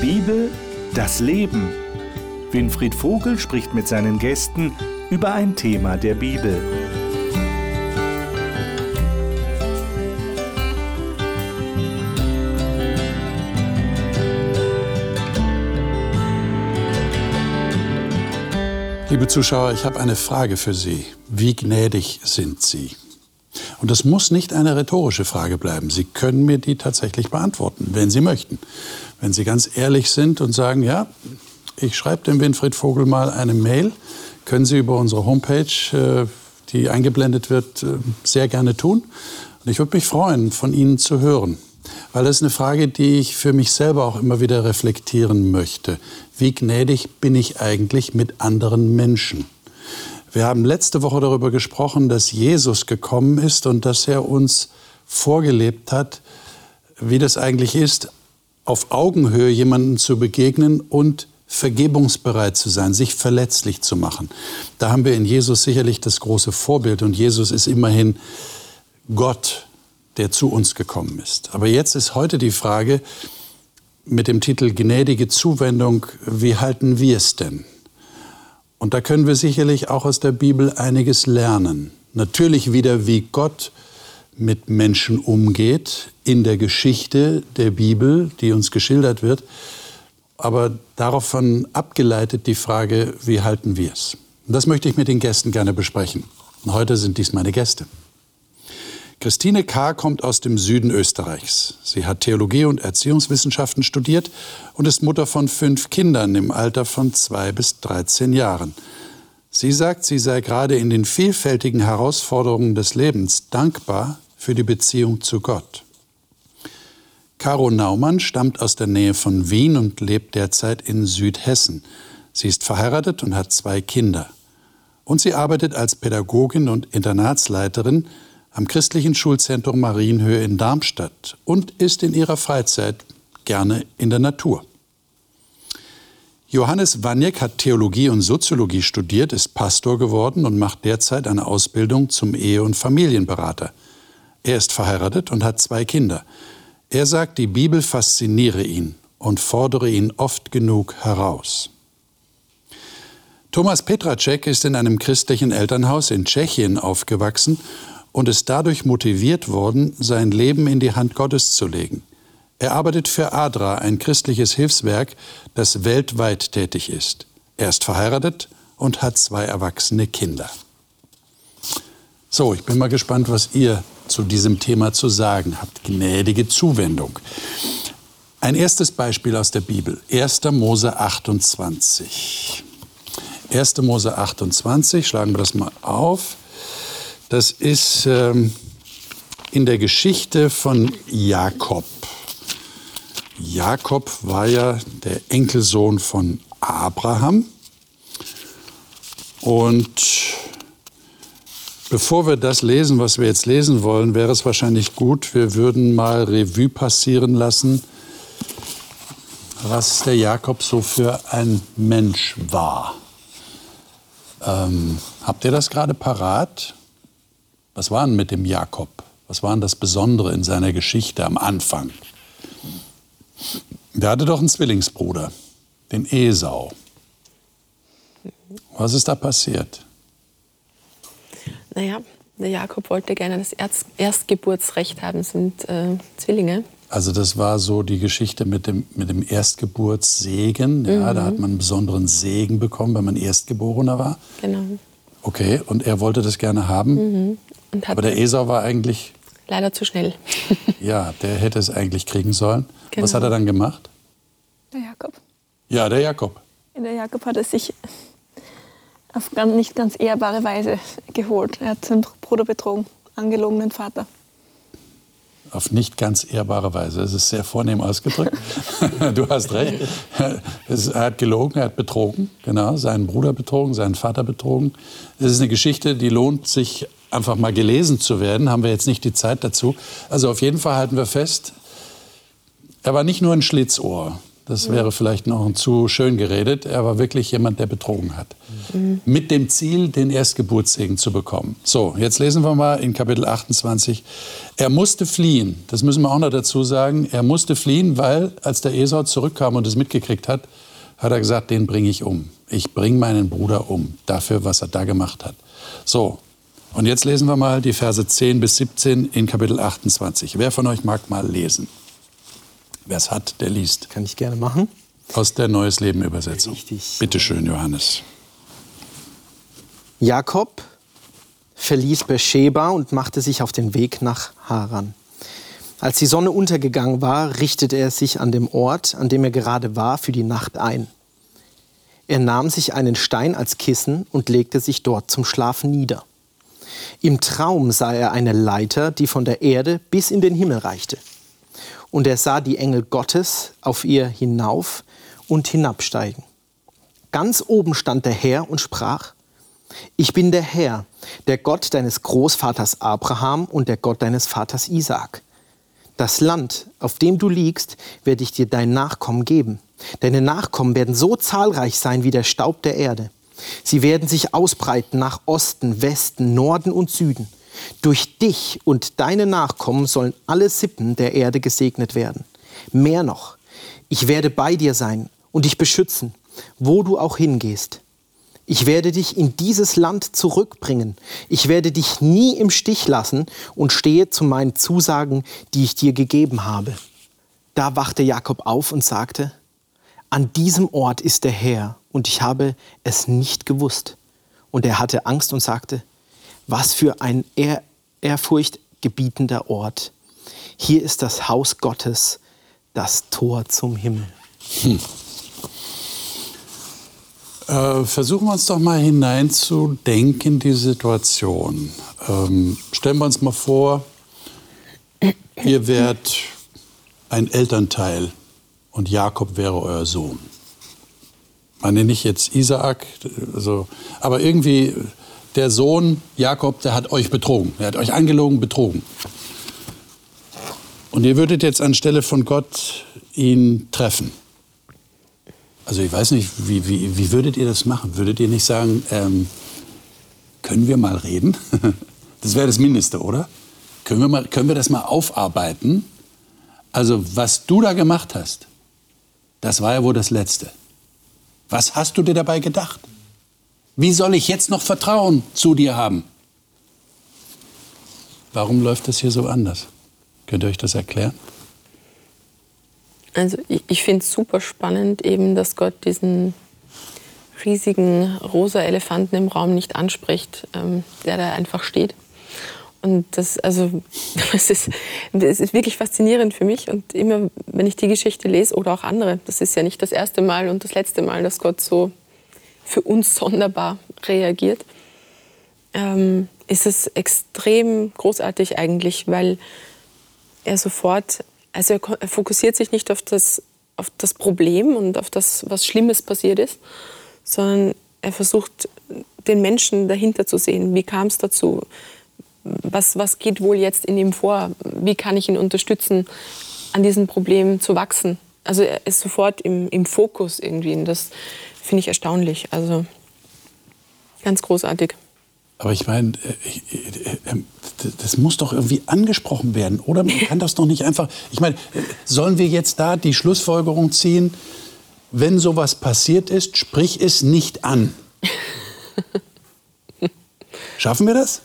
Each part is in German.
Bibel, das Leben. Winfried Vogel spricht mit seinen Gästen über ein Thema der Bibel. Liebe Zuschauer, ich habe eine Frage für Sie. Wie gnädig sind Sie? Und das muss nicht eine rhetorische Frage bleiben. Sie können mir die tatsächlich beantworten, wenn Sie möchten. Wenn Sie ganz ehrlich sind und sagen, ja, ich schreibe dem Winfried Vogel mal eine Mail, können Sie über unsere Homepage, äh, die eingeblendet wird, äh, sehr gerne tun. Und ich würde mich freuen, von Ihnen zu hören. Weil das ist eine Frage, die ich für mich selber auch immer wieder reflektieren möchte. Wie gnädig bin ich eigentlich mit anderen Menschen? Wir haben letzte Woche darüber gesprochen, dass Jesus gekommen ist und dass er uns vorgelebt hat, wie das eigentlich ist, auf Augenhöhe jemandem zu begegnen und vergebungsbereit zu sein, sich verletzlich zu machen. Da haben wir in Jesus sicherlich das große Vorbild und Jesus ist immerhin Gott, der zu uns gekommen ist. Aber jetzt ist heute die Frage mit dem Titel Gnädige Zuwendung, wie halten wir es denn? Und da können wir sicherlich auch aus der Bibel einiges lernen. Natürlich wieder, wie Gott mit Menschen umgeht in der Geschichte der Bibel, die uns geschildert wird. Aber davon abgeleitet die Frage, wie halten wir es? Das möchte ich mit den Gästen gerne besprechen. Und heute sind dies meine Gäste. Christine K. kommt aus dem Süden Österreichs. Sie hat Theologie und Erziehungswissenschaften studiert und ist Mutter von fünf Kindern im Alter von zwei bis 13 Jahren. Sie sagt, sie sei gerade in den vielfältigen Herausforderungen des Lebens dankbar für die Beziehung zu Gott. Caro Naumann stammt aus der Nähe von Wien und lebt derzeit in Südhessen. Sie ist verheiratet und hat zwei Kinder. Und sie arbeitet als Pädagogin und Internatsleiterin am christlichen Schulzentrum Marienhöhe in Darmstadt und ist in ihrer Freizeit gerne in der Natur. Johannes Waniek hat Theologie und Soziologie studiert, ist Pastor geworden und macht derzeit eine Ausbildung zum Ehe- und Familienberater. Er ist verheiratet und hat zwei Kinder. Er sagt, die Bibel fasziniere ihn und fordere ihn oft genug heraus. Thomas Petracek ist in einem christlichen Elternhaus in Tschechien aufgewachsen und ist dadurch motiviert worden, sein Leben in die Hand Gottes zu legen. Er arbeitet für ADRA, ein christliches Hilfswerk, das weltweit tätig ist. Er ist verheiratet und hat zwei erwachsene Kinder. So, ich bin mal gespannt, was ihr zu diesem Thema zu sagen habt. Gnädige Zuwendung. Ein erstes Beispiel aus der Bibel, 1. Mose 28. 1. Mose 28, schlagen wir das mal auf. Das ist ähm, in der Geschichte von Jakob. Jakob war ja der Enkelsohn von Abraham. Und bevor wir das lesen, was wir jetzt lesen wollen, wäre es wahrscheinlich gut, wir würden mal Revue passieren lassen, was der Jakob so für ein Mensch war. Ähm, habt ihr das gerade parat? Was war denn mit dem Jakob? Was war denn das Besondere in seiner Geschichte am Anfang? Der hatte doch einen Zwillingsbruder, den Esau. Was ist da passiert? Naja, der Jakob wollte gerne das Erstgeburtsrecht haben, das sind äh, Zwillinge. Also das war so die Geschichte mit dem, mit dem Erstgeburtssegen. Ja, mhm. Da hat man einen besonderen Segen bekommen, wenn man Erstgeborener war. Genau. Okay, und er wollte das gerne haben. Mhm. Aber der Esau war eigentlich. Leider zu schnell. ja, der hätte es eigentlich kriegen sollen. Genau. Was hat er dann gemacht? Der Jakob. Ja, der Jakob. Der Jakob hat es sich auf nicht ganz ehrbare Weise geholt. Er hat seinen Bruder betrogen, angelogen den Vater. Auf nicht ganz ehrbare Weise. Das ist sehr vornehm ausgedrückt. du hast recht. Er hat gelogen, er hat betrogen, genau, seinen Bruder betrogen, seinen Vater betrogen. Das ist eine Geschichte, die lohnt sich einfach mal gelesen zu werden, haben wir jetzt nicht die Zeit dazu. Also auf jeden Fall halten wir fest, er war nicht nur ein Schlitzohr. Das wäre vielleicht noch zu schön geredet. Er war wirklich jemand, der betrogen hat. Mhm. Mit dem Ziel, den Erstgeburtssegen zu bekommen. So, jetzt lesen wir mal in Kapitel 28. Er musste fliehen. Das müssen wir auch noch dazu sagen. Er musste fliehen, weil als der Esau zurückkam und es mitgekriegt hat, hat er gesagt, den bringe ich um. Ich bringe meinen Bruder um. Dafür, was er da gemacht hat. So, und jetzt lesen wir mal die Verse 10 bis 17 in Kapitel 28. Wer von euch mag mal lesen? Wer es hat, der liest. Kann ich gerne machen. Aus der Neues Leben Übersetzung. Richtig. Bitte schön, Johannes. Jakob verließ Beersheba und machte sich auf den Weg nach Haran. Als die Sonne untergegangen war, richtete er sich an dem Ort, an dem er gerade war, für die Nacht ein. Er nahm sich einen Stein als Kissen und legte sich dort zum Schlafen nieder. Im Traum sah er eine Leiter, die von der Erde bis in den Himmel reichte und er sah die Engel Gottes auf ihr hinauf und hinabsteigen. Ganz oben stand der Herr und sprach, ich bin der Herr, der Gott deines Großvaters Abraham und der Gott deines Vaters Isaak. Das Land, auf dem du liegst, werde ich dir dein Nachkommen geben. Deine Nachkommen werden so zahlreich sein wie der Staub der Erde. Sie werden sich ausbreiten nach Osten, Westen, Norden und Süden. Durch dich und deine Nachkommen sollen alle Sippen der Erde gesegnet werden. Mehr noch, ich werde bei dir sein und dich beschützen, wo du auch hingehst. Ich werde dich in dieses Land zurückbringen. Ich werde dich nie im Stich lassen und stehe zu meinen Zusagen, die ich dir gegeben habe. Da wachte Jakob auf und sagte, an diesem Ort ist der Herr und ich habe es nicht gewusst. Und er hatte Angst und sagte, was für ein ehr ehrfurchtgebietender Ort. Hier ist das Haus Gottes, das Tor zum Himmel. Hm. Äh, versuchen wir uns doch mal hineinzudenken in die Situation. Ähm, stellen wir uns mal vor, ihr wärt ein Elternteil und Jakob wäre euer Sohn. Ich meine nicht jetzt Isaak, also, aber irgendwie der Sohn Jakob, der hat euch betrogen. Er hat euch angelogen, betrogen. Und ihr würdet jetzt anstelle von Gott ihn treffen. Also ich weiß nicht, wie, wie, wie würdet ihr das machen? Würdet ihr nicht sagen, ähm, können wir mal reden? Das wäre das Mindeste, oder? Können wir, mal, können wir das mal aufarbeiten? Also was du da gemacht hast, das war ja wohl das Letzte. Was hast du dir dabei gedacht? Wie soll ich jetzt noch Vertrauen zu dir haben? Warum läuft das hier so anders? Könnt ihr euch das erklären? Also ich, ich finde es super spannend, eben, dass Gott diesen riesigen rosa Elefanten im Raum nicht anspricht, ähm, der da einfach steht. Und das, also, das ist, das ist wirklich faszinierend für mich. Und immer, wenn ich die Geschichte lese oder auch andere, das ist ja nicht das erste Mal und das letzte Mal, dass Gott so für uns sonderbar reagiert, ähm, ist es extrem großartig eigentlich, weil er sofort, also er fokussiert sich nicht auf das, auf das Problem und auf das, was Schlimmes passiert ist, sondern er versucht, den Menschen dahinter zu sehen. Wie kam es dazu? Was, was geht wohl jetzt in ihm vor? Wie kann ich ihn unterstützen, an diesem Problem zu wachsen? Also er ist sofort im, im Fokus irgendwie. Und das, finde ich erstaunlich. Also ganz großartig. Aber ich meine, äh, äh, äh, das muss doch irgendwie angesprochen werden, oder? Man kann das doch nicht einfach. Ich meine, sollen wir jetzt da die Schlussfolgerung ziehen, wenn sowas passiert ist, sprich es nicht an? Schaffen wir das?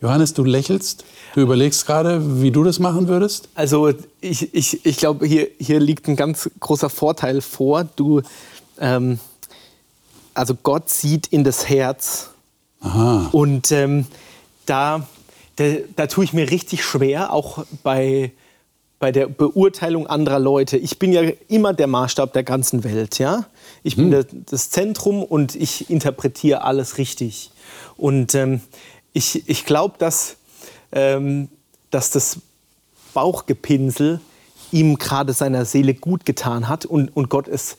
Johannes, du lächelst. Du überlegst gerade, wie du das machen würdest? Also ich, ich, ich glaube, hier, hier liegt ein ganz großer Vorteil vor. Du ähm, also Gott sieht in das Herz. Aha. Und ähm, da, da, da tue ich mir richtig schwer, auch bei, bei der Beurteilung anderer Leute. Ich bin ja immer der Maßstab der ganzen Welt. Ja? Ich bin hm. das Zentrum und ich interpretiere alles richtig. Und ähm, ich, ich glaube, dass, ähm, dass das Bauchgepinsel ihm gerade seiner Seele gut getan hat und, und Gott es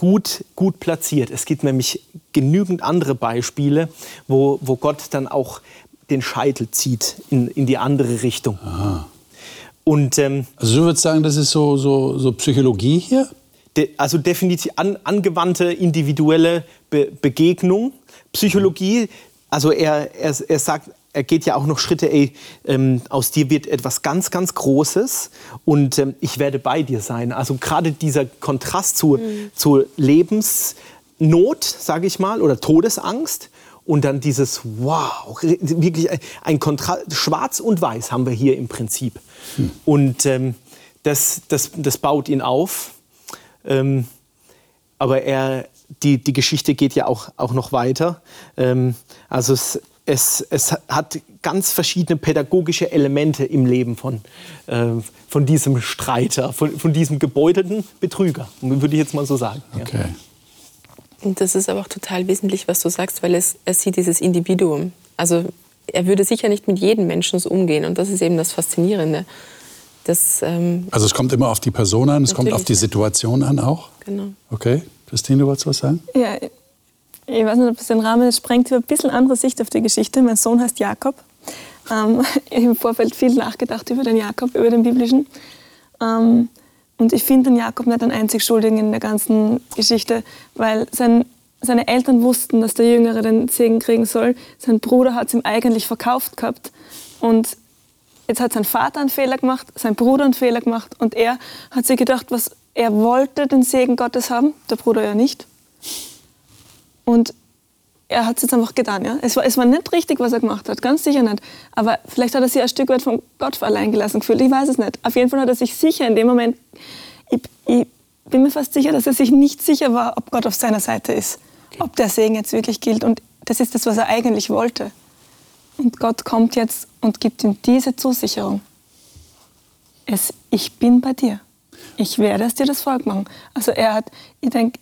gut, gut platziert. Es gibt nämlich genügend andere Beispiele, wo, wo Gott dann auch den Scheitel zieht in, in die andere Richtung. Aha. Und, ähm, also du würdest sagen, das ist so, so, so Psychologie hier? de, also definitiv an, angewandte individuelle Be Begegnung, Psychologie. Also er, er, er sagt, er geht ja auch noch Schritte, ey, ähm, aus dir wird etwas ganz, ganz Großes und ähm, ich werde bei dir sein. Also gerade dieser Kontrast zu, mhm. zur Lebensnot, sage ich mal, oder Todesangst und dann dieses Wow, wirklich ein Kontrast, schwarz und weiß haben wir hier im Prinzip. Mhm. Und ähm, das, das, das baut ihn auf. Ähm, aber er, die, die Geschichte geht ja auch, auch noch weiter. Ähm, also es, es, es hat ganz verschiedene pädagogische Elemente im Leben von, äh, von diesem Streiter, von, von diesem gebeutelten Betrüger, würde ich jetzt mal so sagen. Okay. Ja. Und das ist aber auch total wesentlich, was du sagst, weil es, er sieht dieses Individuum. Also er würde sicher nicht mit jedem Menschen so umgehen und das ist eben das Faszinierende. Das, ähm also es kommt immer auf die Person an, es kommt auf die Situation an auch? Genau. Okay. Christine, du wolltest was sagen? Ja, ich weiß nicht, ob es den Rahmen sprengt. Ich ein bisschen andere Sicht auf die Geschichte. Mein Sohn heißt Jakob. Ähm, ich habe im Vorfeld viel nachgedacht über den Jakob, über den biblischen. Ähm, und ich finde den Jakob nicht den einzig Schuldigen in der ganzen Geschichte, weil sein, seine Eltern wussten, dass der Jüngere den Segen kriegen soll. Sein Bruder hat es ihm eigentlich verkauft gehabt. Und jetzt hat sein Vater einen Fehler gemacht, sein Bruder einen Fehler gemacht. Und er hat sich gedacht, was er wollte den Segen Gottes haben, der Bruder ja nicht. Und er hat es jetzt einfach getan. Ja? Es, war, es war nicht richtig, was er gemacht hat, ganz sicher nicht. Aber vielleicht hat er sich ein Stück weit von Gott allein gelassen gefühlt. Ich weiß es nicht. Auf jeden Fall hat er sich sicher in dem Moment, ich, ich bin mir fast sicher, dass er sich nicht sicher war, ob Gott auf seiner Seite ist. Ob der Segen jetzt wirklich gilt. Und das ist das, was er eigentlich wollte. Und Gott kommt jetzt und gibt ihm diese Zusicherung. Es, ich bin bei dir. Ich werde es dir das Volk machen. Also er hat, ich denke,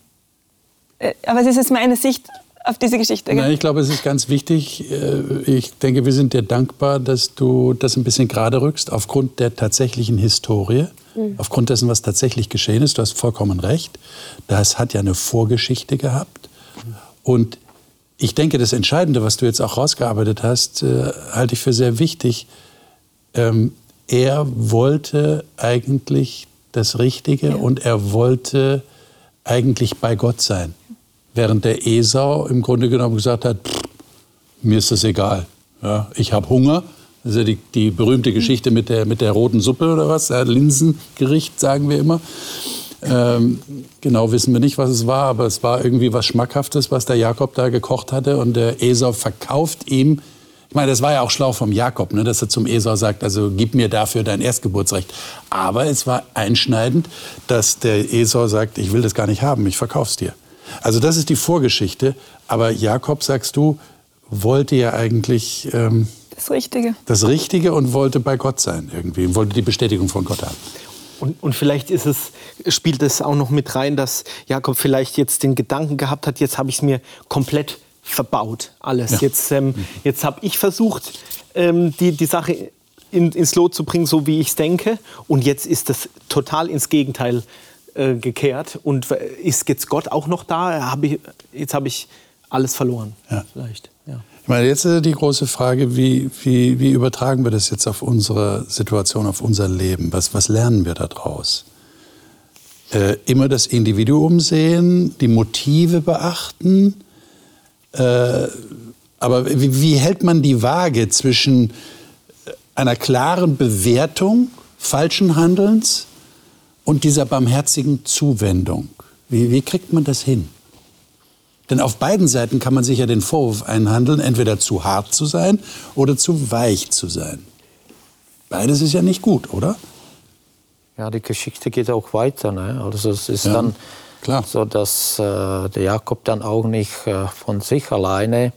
aber es ist jetzt meine Sicht auf diese Geschichte. Nein, ich glaube, es ist ganz wichtig. Äh, ich denke, wir sind dir dankbar, dass du das ein bisschen gerade rückst, aufgrund der tatsächlichen Historie, mhm. aufgrund dessen, was tatsächlich geschehen ist. Du hast vollkommen recht. Das hat ja eine Vorgeschichte gehabt. Und ich denke, das Entscheidende, was du jetzt auch rausgearbeitet hast, äh, halte ich für sehr wichtig. Ähm, er wollte eigentlich das Richtige ja. und er wollte eigentlich bei Gott sein. Während der Esau im Grunde genommen gesagt hat, mir ist das egal. Ja, ich habe Hunger. Das ja die, die, berühmte Geschichte mit der, mit der roten Suppe oder was, ja, Linsengericht sagen wir immer. Ähm, genau wissen wir nicht, was es war, aber es war irgendwie was Schmackhaftes, was der Jakob da gekocht hatte. Und der Esau verkauft ihm ich meine, das war ja auch schlau vom Jakob, ne, dass er zum Esau sagt, also gib mir dafür dein Erstgeburtsrecht. Aber es war einschneidend, dass der Esau sagt, ich will das gar nicht haben, ich verkauf's dir. Also das ist die Vorgeschichte. Aber Jakob, sagst du, wollte ja eigentlich ähm, das Richtige. Das Richtige und wollte bei Gott sein irgendwie, wollte die Bestätigung von Gott haben. Und, und, vielleicht ist es, spielt es auch noch mit rein, dass Jakob vielleicht jetzt den Gedanken gehabt hat, jetzt habe ich es mir komplett verbaut, alles. Ja. Jetzt, ähm, jetzt habe ich versucht, ähm, die, die Sache in, ins Lot zu bringen, so wie ich es denke. Und jetzt ist das total ins Gegenteil äh, gekehrt. Und ist jetzt Gott auch noch da? Hab ich, jetzt habe ich alles verloren. Ja. Vielleicht. Ja. Ich meine, jetzt ist die große Frage, wie, wie, wie übertragen wir das jetzt auf unsere Situation, auf unser Leben? Was, was lernen wir daraus? Äh, immer das Individuum sehen, die Motive beachten, äh, aber wie, wie hält man die Waage zwischen einer klaren Bewertung falschen Handelns und dieser barmherzigen Zuwendung? Wie, wie kriegt man das hin? Denn auf beiden Seiten kann man sich ja den Vorwurf einhandeln, entweder zu hart zu sein oder zu weich zu sein. Beides ist ja nicht gut, oder? Ja, die Geschichte geht auch weiter. Ne? Also es ist ja. dann Klar. So dass äh, der Jakob dann auch nicht äh, von sich alleine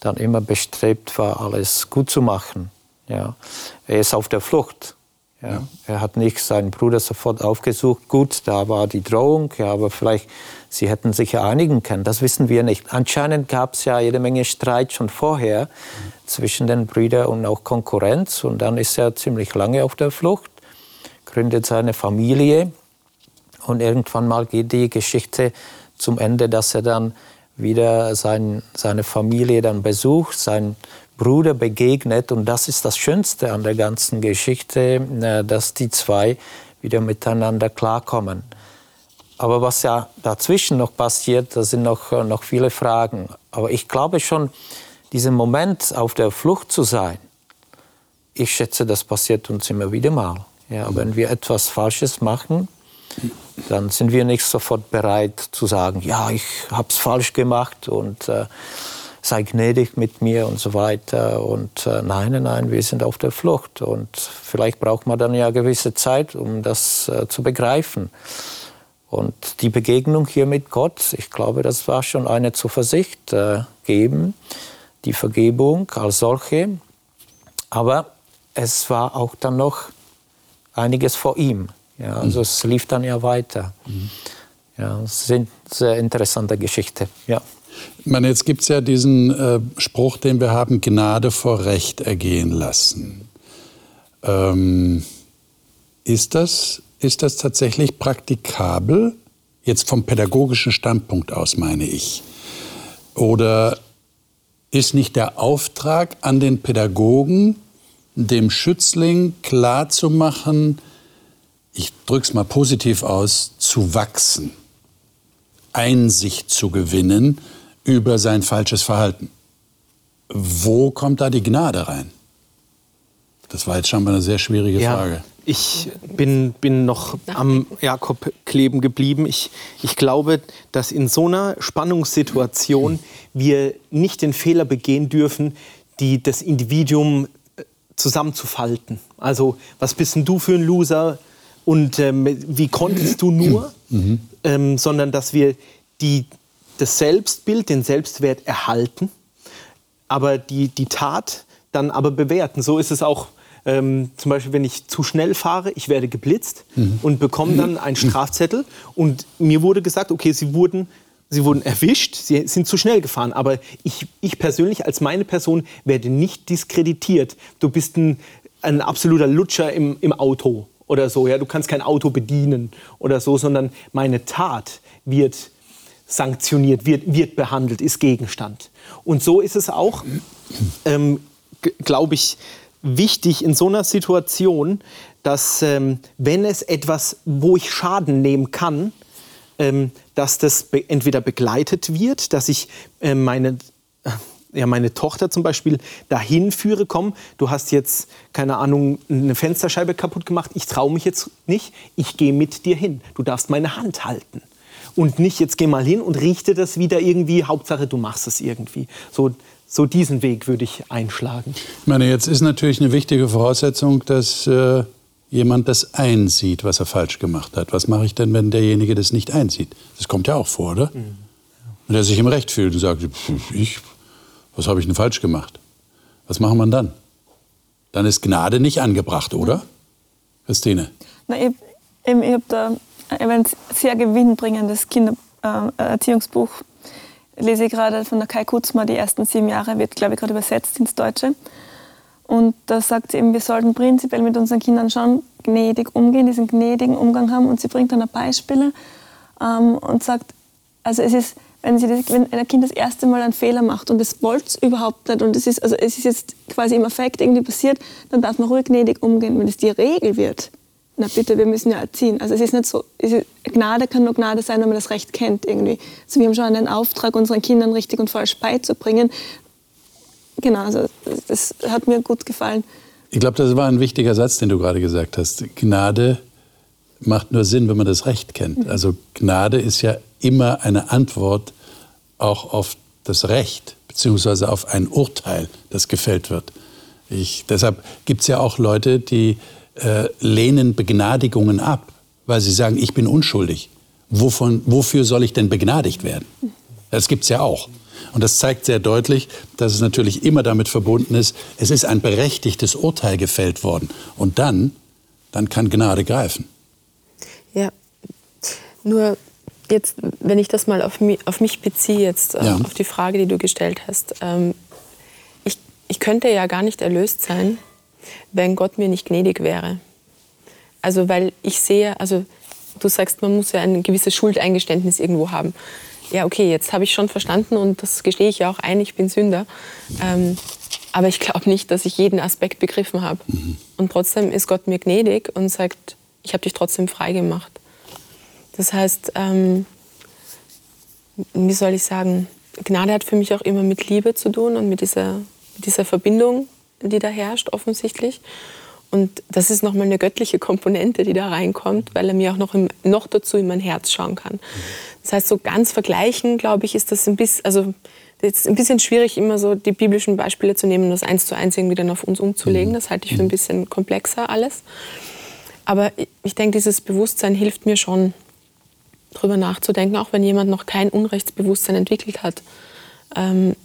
dann immer bestrebt war, alles gut zu machen. Ja. Er ist auf der Flucht. Ja. ja. Er hat nicht seinen Bruder sofort aufgesucht. Gut, da war die Drohung, ja, aber vielleicht sie hätten sich ja einigen können. Das wissen wir nicht. Anscheinend gab es ja jede Menge Streit schon vorher mhm. zwischen den Brüdern und auch Konkurrenz. Und dann ist er ziemlich lange auf der Flucht, gründet seine Familie und irgendwann mal geht die Geschichte zum Ende, dass er dann wieder sein, seine Familie dann besucht, seinen Bruder begegnet. Und das ist das Schönste an der ganzen Geschichte, äh, dass die zwei wieder miteinander klarkommen. aber was ja dazwischen noch passiert, da sind noch, äh, noch viele Fragen. Aber ich glaube schon, diesen Moment auf der Flucht zu sein, ich schätze, das passiert uns immer wieder mal. Ja, wenn wir etwas Falsches machen, dann sind wir nicht sofort bereit zu sagen, ja, ich habe es falsch gemacht und äh, sei gnädig mit mir und so weiter. Und äh, nein, nein, wir sind auf der Flucht. Und vielleicht braucht man dann ja gewisse Zeit, um das äh, zu begreifen. Und die Begegnung hier mit Gott, ich glaube, das war schon eine Zuversicht äh, geben, die Vergebung als solche. Aber es war auch dann noch einiges vor ihm. Ja, also mhm. es lief dann ja weiter. Mhm. Ja, es sind sehr interessante Geschichte. Ja. Ich meine, jetzt gibt es ja diesen äh, Spruch, den wir haben, Gnade vor Recht ergehen lassen. Ähm, ist, das, ist das tatsächlich praktikabel? Jetzt vom pädagogischen Standpunkt aus meine ich. Oder ist nicht der Auftrag an den Pädagogen, dem Schützling klarzumachen, ich drücke es mal positiv aus, zu wachsen, Einsicht zu gewinnen über sein falsches Verhalten. Wo kommt da die Gnade rein? Das war jetzt schon mal eine sehr schwierige ja, Frage. Ich bin, bin noch am Jakob kleben geblieben. Ich, ich glaube, dass in so einer Spannungssituation wir nicht den Fehler begehen dürfen, die das Individuum äh, zusammenzufalten. Also, was bist denn du für ein Loser und ähm, wie konntest du nur? Mhm. Ähm, sondern dass wir die, das Selbstbild, den Selbstwert erhalten, aber die, die Tat dann aber bewerten. So ist es auch ähm, zum Beispiel, wenn ich zu schnell fahre, ich werde geblitzt mhm. und bekomme dann einen Strafzettel und mir wurde gesagt, okay, Sie wurden Sie wurden erwischt, sie sind zu schnell gefahren. Aber ich, ich persönlich als meine Person werde nicht diskreditiert. Du bist ein, ein absoluter Lutscher im, im Auto oder so. Ja? Du kannst kein Auto bedienen oder so, sondern meine Tat wird sanktioniert, wird, wird behandelt, ist Gegenstand. Und so ist es auch, ähm, glaube ich, wichtig in so einer Situation, dass ähm, wenn es etwas, wo ich Schaden nehmen kann, ähm, dass das be entweder begleitet wird, dass ich äh, meine ja, meine Tochter zum Beispiel dahin führe, komm, du hast jetzt, keine Ahnung, eine Fensterscheibe kaputt gemacht, ich traue mich jetzt nicht, ich gehe mit dir hin. Du darfst meine Hand halten und nicht jetzt geh mal hin und richte das wieder irgendwie. Hauptsache, du machst es irgendwie. So, so diesen Weg würde ich einschlagen. Ich meine, jetzt ist natürlich eine wichtige Voraussetzung, dass äh, jemand das einsieht, was er falsch gemacht hat. Was mache ich denn, wenn derjenige das nicht einsieht? Das kommt ja auch vor, oder? Mhm. Wenn er sich im Recht fühlt und sagt, ich, was habe ich denn falsch gemacht? Was macht man dann? Dann ist Gnade nicht angebracht, oder? Christine? Na, ich, ich, ich habe da ein sehr gewinnbringendes Kindererziehungsbuch. Äh, lese ich gerade von der Kai Kutzma, die ersten sieben Jahre, wird, glaube ich, gerade übersetzt ins Deutsche. Und da sagt sie eben, wir sollten prinzipiell mit unseren Kindern schon gnädig umgehen, diesen gnädigen Umgang haben. Und sie bringt dann Beispiele ähm, und sagt, also es ist, wenn, sie das, wenn ein Kind das erste Mal einen Fehler macht und es wollte es überhaupt nicht und es ist, also es ist jetzt quasi im Affekt irgendwie passiert, dann darf man ruhig gnädig umgehen. Wenn es die Regel wird, na bitte, wir müssen ja erziehen. Also es ist nicht so, ist, Gnade kann nur Gnade sein, wenn man das Recht kennt irgendwie. Also wir haben schon einen Auftrag, unseren Kindern richtig und falsch beizubringen. Genau, also das hat mir gut gefallen. Ich glaube, das war ein wichtiger Satz, den du gerade gesagt hast. Gnade macht nur Sinn, wenn man das Recht kennt. Mhm. Also Gnade ist ja immer eine Antwort auch auf das Recht, beziehungsweise auf ein Urteil, das gefällt wird. Ich, deshalb gibt es ja auch Leute, die äh, lehnen Begnadigungen ab, weil sie sagen, ich bin unschuldig. Wovon, wofür soll ich denn begnadigt werden? Das gibt es ja auch. Und das zeigt sehr deutlich, dass es natürlich immer damit verbunden ist, es ist ein berechtigtes Urteil gefällt worden. Und dann, dann kann Gnade greifen. Ja, nur jetzt, wenn ich das mal auf mich, auf mich beziehe, jetzt äh, ja. auf die Frage, die du gestellt hast. Ähm, ich, ich könnte ja gar nicht erlöst sein, wenn Gott mir nicht gnädig wäre. Also weil ich sehe, also du sagst, man muss ja ein gewisses Schuldeingeständnis irgendwo haben. Ja, okay, jetzt habe ich schon verstanden und das gestehe ich ja auch ein, ich bin Sünder. Ähm, aber ich glaube nicht, dass ich jeden Aspekt begriffen habe. Mhm. Und trotzdem ist Gott mir gnädig und sagt, ich habe dich trotzdem frei gemacht. Das heißt, ähm, wie soll ich sagen, Gnade hat für mich auch immer mit Liebe zu tun und mit dieser, mit dieser Verbindung, die da herrscht, offensichtlich. Und das ist nochmal eine göttliche Komponente, die da reinkommt, weil er mir auch noch, im, noch dazu in mein Herz schauen kann. Das heißt, so ganz vergleichen, glaube ich, ist das ein bisschen, also jetzt ein bisschen schwierig, immer so die biblischen Beispiele zu nehmen und das eins zu eins irgendwie dann auf uns umzulegen. Das halte ich für ein bisschen komplexer alles. Aber ich denke, dieses Bewusstsein hilft mir schon, darüber nachzudenken, auch wenn jemand noch kein Unrechtsbewusstsein entwickelt hat, ähm,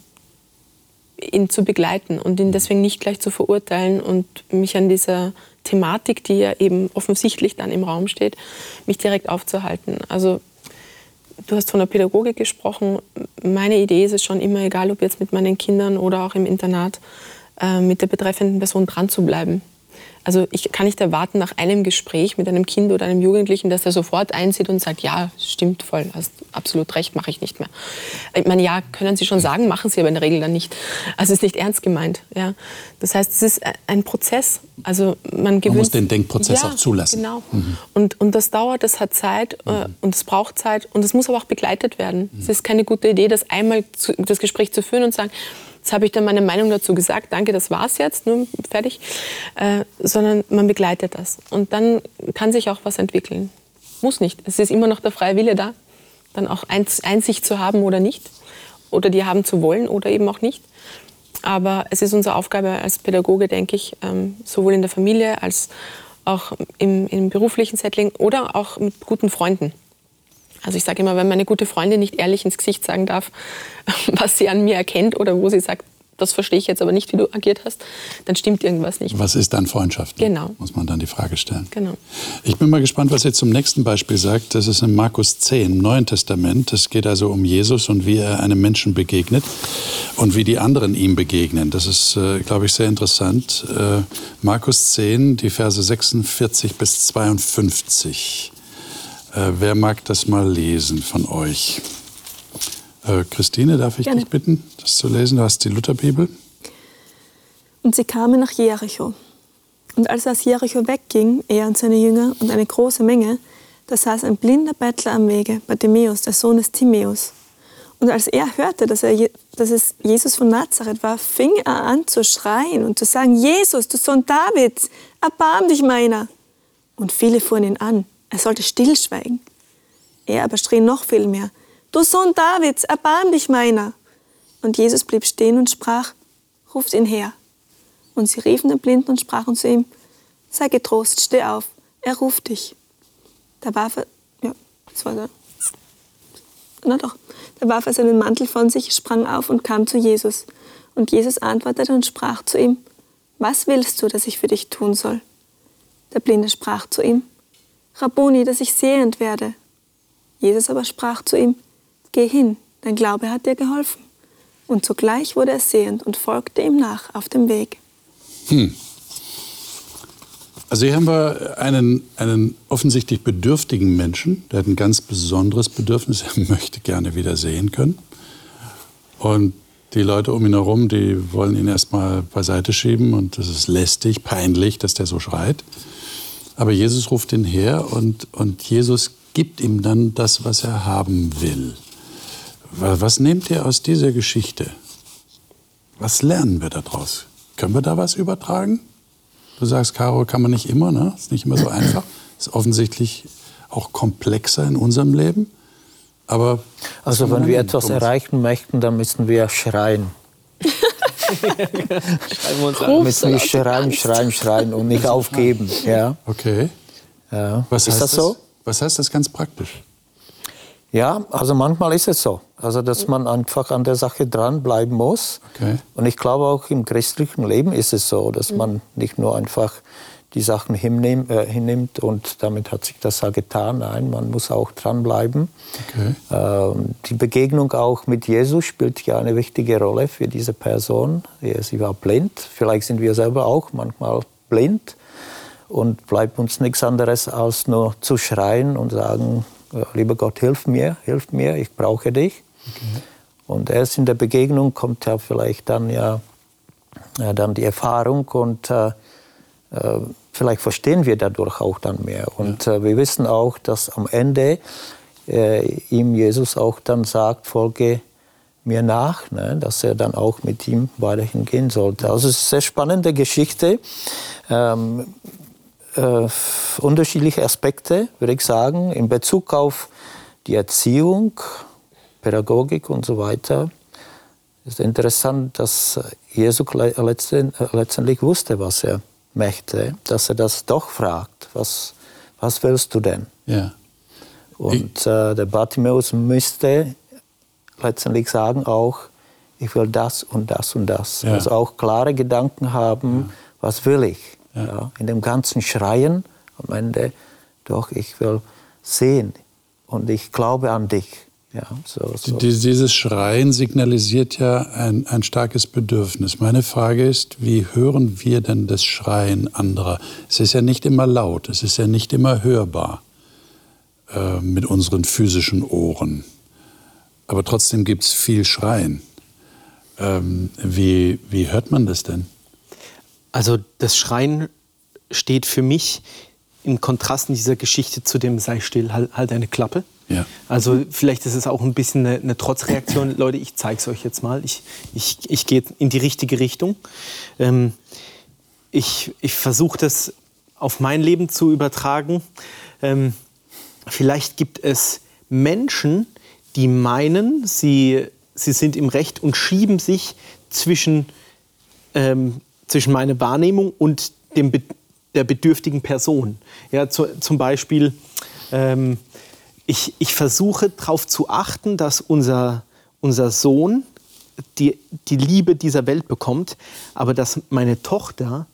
ihn zu begleiten und ihn deswegen nicht gleich zu verurteilen und mich an dieser Thematik, die ja eben offensichtlich dann im Raum steht, mich direkt aufzuhalten. Also du hast von der Pädagogik gesprochen. Meine Idee ist es schon immer, egal ob jetzt mit meinen Kindern oder auch im Internat, äh, mit der betreffenden Person dran zu bleiben. Also ich kann nicht erwarten, nach einem Gespräch mit einem Kind oder einem Jugendlichen, dass er sofort einsieht und sagt, ja, stimmt voll, hast absolut recht, mache ich nicht mehr. Ich meine, ja, können Sie schon sagen, machen Sie aber in der Regel dann nicht. Also es ist nicht ernst gemeint. Ja. Das heißt, es ist ein Prozess. Also man, gewöhnt, man muss den Denkprozess ja, auch zulassen. Genau. Mhm. Und, und das dauert, das hat Zeit äh, mhm. und es braucht Zeit und es muss aber auch begleitet werden. Mhm. Es ist keine gute Idee, das einmal zu, das Gespräch zu führen und zu sagen, Jetzt habe ich dann meine Meinung dazu gesagt, danke, das war's jetzt, nur fertig. Äh, sondern man begleitet das. Und dann kann sich auch was entwickeln. Muss nicht. Es ist immer noch der freie Wille da, dann auch Einsicht zu haben oder nicht. Oder die haben zu wollen oder eben auch nicht. Aber es ist unsere Aufgabe als Pädagoge, denke ich, ähm, sowohl in der Familie als auch im, im beruflichen Setting oder auch mit guten Freunden also ich sage immer, wenn meine gute Freundin nicht ehrlich ins Gesicht sagen darf, was sie an mir erkennt oder wo sie sagt, das verstehe ich jetzt aber nicht, wie du agiert hast, dann stimmt irgendwas nicht. Was ist dann Freundschaft? Genau. Muss man dann die Frage stellen. Genau. Ich bin mal gespannt, was ihr zum nächsten Beispiel sagt. Das ist in Markus 10, im Neuen Testament. Es geht also um Jesus und wie er einem Menschen begegnet und wie die anderen ihm begegnen. Das ist, äh, glaube ich, sehr interessant. Äh, Markus 10, die Verse 46 bis 52. Äh, wer mag das mal lesen von euch? Äh, Christine, darf ich Gerne. dich bitten, das zu lesen? Du hast die Lutherbibel. Und sie kamen nach Jericho. Und als er aus Jericho wegging, er und seine Jünger und eine große Menge, da saß ein blinder Bettler am Wege, Bartimäus, der Sohn des Timäus. Und als er hörte, dass, er, dass es Jesus von Nazareth war, fing er an zu schreien und zu sagen, Jesus, du Sohn Davids, erbarm dich meiner. Und viele fuhren ihn an er sollte stillschweigen. Er aber schrie noch viel mehr, Du Sohn Davids, erbarm dich meiner. Und Jesus blieb stehen und sprach, Ruft ihn her. Und sie riefen den Blinden und sprachen zu ihm, Sei getrost, steh auf, er ruft dich. Da warf er, ja, das war der, na doch, da warf er seinen Mantel von sich, sprang auf und kam zu Jesus. Und Jesus antwortete und sprach zu ihm, Was willst du, dass ich für dich tun soll? Der Blinde sprach zu ihm, Rabboni, dass ich sehend werde. Jesus aber sprach zu ihm, Geh hin, dein Glaube hat dir geholfen. Und sogleich wurde er sehend und folgte ihm nach auf dem Weg. Hm. Also hier haben wir einen, einen offensichtlich bedürftigen Menschen, der hat ein ganz besonderes Bedürfnis, er möchte gerne wieder sehen können. Und die Leute um ihn herum, die wollen ihn erstmal beiseite schieben und es ist lästig, peinlich, dass der so schreit. Aber Jesus ruft ihn her und, und Jesus gibt ihm dann das, was er haben will. Was nehmt ihr aus dieser Geschichte? Was lernen wir daraus? Können wir da was übertragen? Du sagst, Caro, kann man nicht immer, ne? Ist nicht immer so einfach. Ist offensichtlich auch komplexer in unserem Leben. Aber also wenn wir etwas erreichen möchten, dann müssen wir schreien. schreiben wir uns an. Müssen wir schreien, schreien, schreien und nicht aufgeben. Ja. Okay. Ja. Was ist das so? Das, was heißt das ganz praktisch? Ja, also manchmal ist es so. Also, dass man einfach an der Sache dranbleiben muss. Okay. Und ich glaube auch im christlichen Leben ist es so, dass man nicht nur einfach die Sachen hinnehm, äh, hinnimmt und damit hat sich das ja getan. Nein, man muss auch dranbleiben. Okay. Ähm, die Begegnung auch mit Jesus spielt ja eine wichtige Rolle für diese Person. Sie war blind, vielleicht sind wir selber auch manchmal blind und bleibt uns nichts anderes als nur zu schreien und sagen, lieber Gott, hilf mir, hilf mir, ich brauche dich. Okay. Und erst in der Begegnung kommt ja vielleicht dann ja, ja dann die Erfahrung und äh, äh, vielleicht verstehen wir dadurch auch dann mehr. Und äh, wir wissen auch, dass am Ende äh, ihm Jesus auch dann sagt, folge mir nach, ne? dass er dann auch mit ihm weiterhin gehen sollte. Also es ist eine sehr spannende Geschichte. Ähm, äh, unterschiedliche Aspekte, würde ich sagen, in Bezug auf die Erziehung, Pädagogik und so weiter. Es ist interessant, dass Jesus letztendlich wusste, was er möchte, dass er das doch fragt, was, was willst du denn? Ja. Und äh, der Bartimäus müsste letztendlich sagen auch, ich will das und das und das. Ja. Also auch klare Gedanken haben, ja. was will ich? Ja. ja. in dem ganzen Schreien am Ende, doch, ich will sehen und ich glaube an dich. Ja, so, so. Dieses Schreien signalisiert ja ein, ein starkes Bedürfnis. Meine Frage ist, wie hören wir denn das Schreien anderer? Es ist ja nicht immer laut, es ist ja nicht immer hörbar äh, mit unseren physischen Ohren. Aber trotzdem gibt es viel Schreien. Ähm, wie, wie hört man das denn? Also das Schreien steht für mich im Kontrast in dieser Geschichte zu dem sei still, halt, halt eine Klappe. Ja. Also vielleicht ist es auch ein bisschen eine, eine Trotzreaktion. Leute, ich zeige es euch jetzt mal. Ich, ich, ich gehe in die richtige Richtung. Ähm, ich ich versuche das auf mein Leben zu übertragen. Ähm, vielleicht gibt es Menschen, die meinen, sie, sie sind im Recht und schieben sich zwischen, ähm, zwischen meine Wahrnehmung und dem, der bedürftigen Person. Ja, zu, zum Beispiel, ähm, ich, ich versuche darauf zu achten, dass unser, unser Sohn die, die Liebe dieser Welt bekommt, aber dass meine Tochter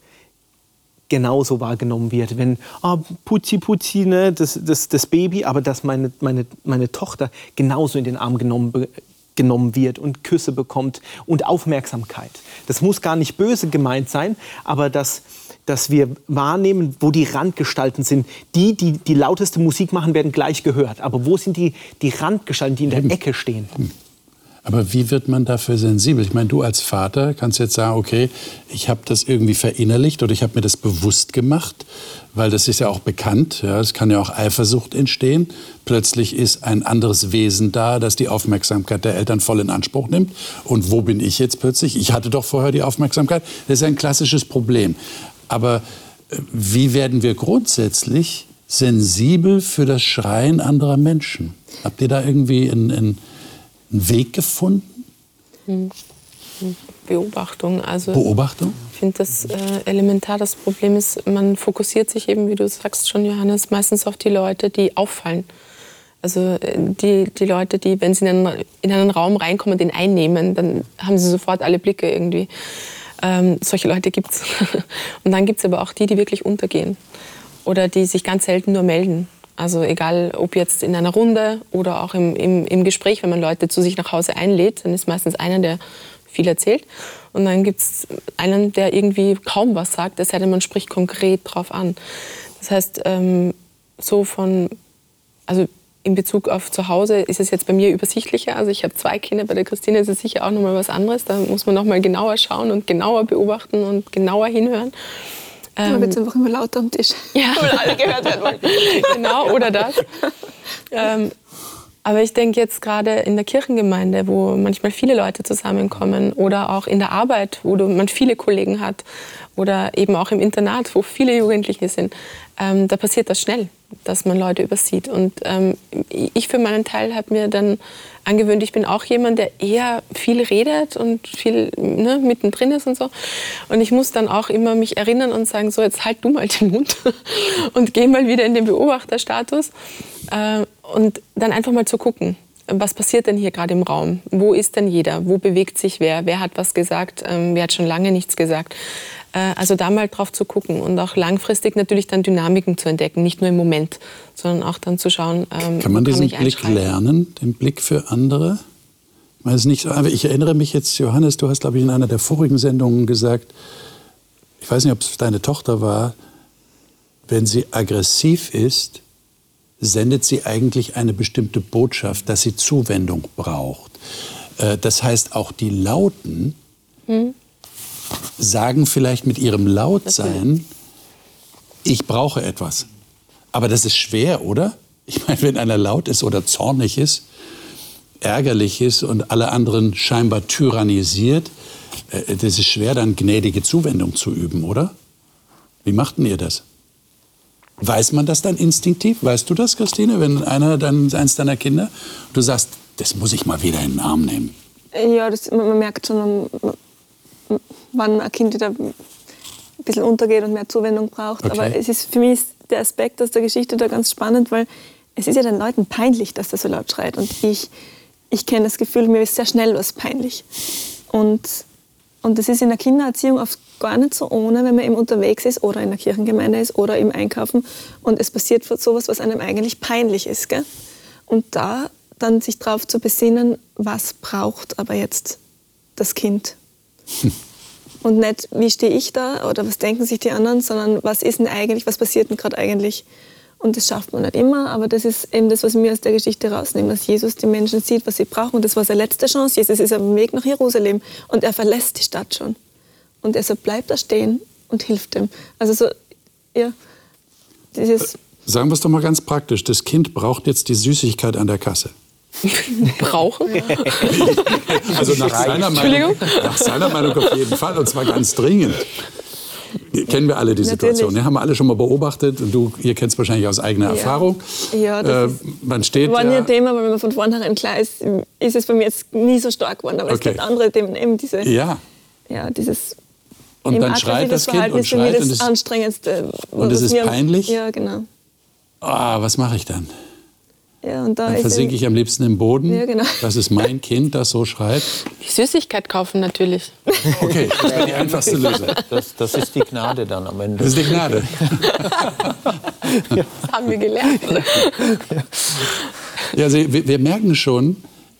genauso wahrgenommen wird. Wenn, oh, Putzi, Putzi, ne, das, das, das Baby, aber dass meine, meine, meine Tochter genauso in den Arm genommen, genommen wird und Küsse bekommt und Aufmerksamkeit. Das muss gar nicht böse gemeint sein, aber dass, dass wir wahrnehmen, wo die Randgestalten sind. Die, die die lauteste Musik machen, werden gleich gehört. Aber wo sind die, die Randgestalten, die in der Ecke stehen? Hm. Aber wie wird man dafür sensibel? Ich meine, du als Vater kannst jetzt sagen, okay, ich habe das irgendwie verinnerlicht oder ich habe mir das bewusst gemacht, weil das ist ja auch bekannt. Ja, es kann ja auch Eifersucht entstehen. Plötzlich ist ein anderes Wesen da, das die Aufmerksamkeit der Eltern voll in Anspruch nimmt. Und wo bin ich jetzt plötzlich? Ich hatte doch vorher die Aufmerksamkeit. Das ist ein klassisches Problem. Aber äh, wie werden wir grundsätzlich sensibel für das Schreien anderer Menschen? Habt ihr da irgendwie einen, einen Weg gefunden? Hm. Beobachtung. Also Beobachtung? Ich finde das äh, elementar. Das Problem ist, man fokussiert sich eben, wie du sagst schon, Johannes, meistens auf die Leute, die auffallen. Also äh, die, die Leute, die, wenn sie in einen, in einen Raum reinkommen und den einnehmen, dann haben sie sofort alle Blicke irgendwie. Ähm, solche Leute gibt es. und dann gibt es aber auch die, die wirklich untergehen. Oder die sich ganz selten nur melden. Also egal, ob jetzt in einer Runde oder auch im, im, im Gespräch, wenn man Leute zu sich nach Hause einlädt, dann ist meistens einer, der viel erzählt. Und dann gibt es einen, der irgendwie kaum was sagt, es sei denn, man spricht konkret drauf an. Das heißt, ähm, so von, also in Bezug auf zu Hause ist es jetzt bei mir übersichtlicher. Also ich habe zwei Kinder, bei der Christine ist es sicher auch nochmal was anderes. Da muss man nochmal genauer schauen und genauer beobachten und genauer hinhören. Ähm, wird einfach immer lauter am Tisch. Ja, weil alle gehört werden wollen. genau, oder das. Ähm, aber ich denke jetzt gerade in der Kirchengemeinde, wo manchmal viele Leute zusammenkommen oder auch in der Arbeit, wo man viele Kollegen hat oder eben auch im Internat, wo viele Jugendliche sind, ähm, da passiert das schnell, dass man Leute übersieht. Und ähm, ich für meinen Teil habe mir dann angewöhnt, ich bin auch jemand, der eher viel redet und viel ne, mittendrin ist und so. Und ich muss dann auch immer mich erinnern und sagen, so jetzt halt du mal den Mund und geh mal wieder in den Beobachterstatus. Äh, und dann einfach mal zu gucken, was passiert denn hier gerade im Raum? Wo ist denn jeder? Wo bewegt sich wer? Wer hat was gesagt? Ähm, wer hat schon lange nichts gesagt? Äh, also da mal drauf zu gucken und auch langfristig natürlich dann Dynamiken zu entdecken, nicht nur im Moment, sondern auch dann zu schauen. Ähm, kann man diesen kann Blick lernen, den Blick für andere? Ich, meine, nicht ich erinnere mich jetzt, Johannes, du hast, glaube ich, in einer der vorigen Sendungen gesagt, ich weiß nicht, ob es deine Tochter war, wenn sie aggressiv ist, sendet sie eigentlich eine bestimmte Botschaft, dass sie Zuwendung braucht. Äh, das heißt, auch die Lauten hm sagen vielleicht mit ihrem Lautsein, ich brauche etwas. Aber das ist schwer, oder? Ich meine, wenn einer laut ist oder zornig ist, ärgerlich ist und alle anderen scheinbar tyrannisiert, äh, das ist schwer, dann gnädige Zuwendung zu üben, oder? Wie machten ihr das? Weiß man das dann instinktiv? Weißt du das, Christine, wenn einer dann eins deiner Kinder, du sagst, das muss ich mal wieder in den Arm nehmen? Ja, das, man merkt schon, wann ein Kind wieder ein bisschen untergeht und mehr Zuwendung braucht. Okay. Aber es ist für mich der Aspekt aus der Geschichte da ganz spannend, weil es ist ja den Leuten peinlich, dass er so laut schreit. Und ich, ich kenne das Gefühl, mir ist sehr schnell was peinlich. Und, und das ist in der Kindererziehung oft gar nicht so ohne, wenn man eben unterwegs ist oder in der Kirchengemeinde ist oder im Einkaufen und es passiert sowas, was einem eigentlich peinlich ist. Gell? Und da dann sich darauf zu besinnen, was braucht aber jetzt das Kind. Hm. Und nicht, wie stehe ich da oder was denken sich die anderen, sondern was ist denn eigentlich, was passiert denn gerade eigentlich. Und das schafft man nicht immer, aber das ist eben das, was wir aus der Geschichte rausnehmen, dass Jesus die Menschen sieht, was sie brauchen. Und das war seine letzte Chance. Jesus ist auf dem Weg nach Jerusalem und er verlässt die Stadt schon. Und er so bleibt da stehen und hilft dem. Also so, ja, dieses... Sagen wir es doch mal ganz praktisch. Das Kind braucht jetzt die Süßigkeit an der Kasse. Brauchen? also nach seiner, Meinung, nach seiner Meinung auf jeden Fall, und zwar ganz dringend. Kennen wir alle die Situation, ne? haben wir alle schon mal beobachtet und du, ihr kennt es wahrscheinlich aus eigener ja. Erfahrung. Ja, das äh, man steht, war nie ein Thema, aber wenn man von vornherein klar ist, ist es bei mir jetzt nie so stark geworden. Aber okay. es gibt andere Themen, eben diese, ja. Ja, dieses und dann schreit das Kind und schreit das und es, anstrengendste. Und es ist peinlich? Ja, genau. Ah, was mache ich dann? Ja, und da dann versinke ich am liebsten im Boden. Ja, genau. Das ist mein Kind, das so schreit. Die Süßigkeit kaufen natürlich. Okay, das wäre die einfachste Lösung. Das, das, ist die Gnade dann am Ende. Das ist die Gnade. das haben wir gelernt. Ja, also wir, wir merken schon,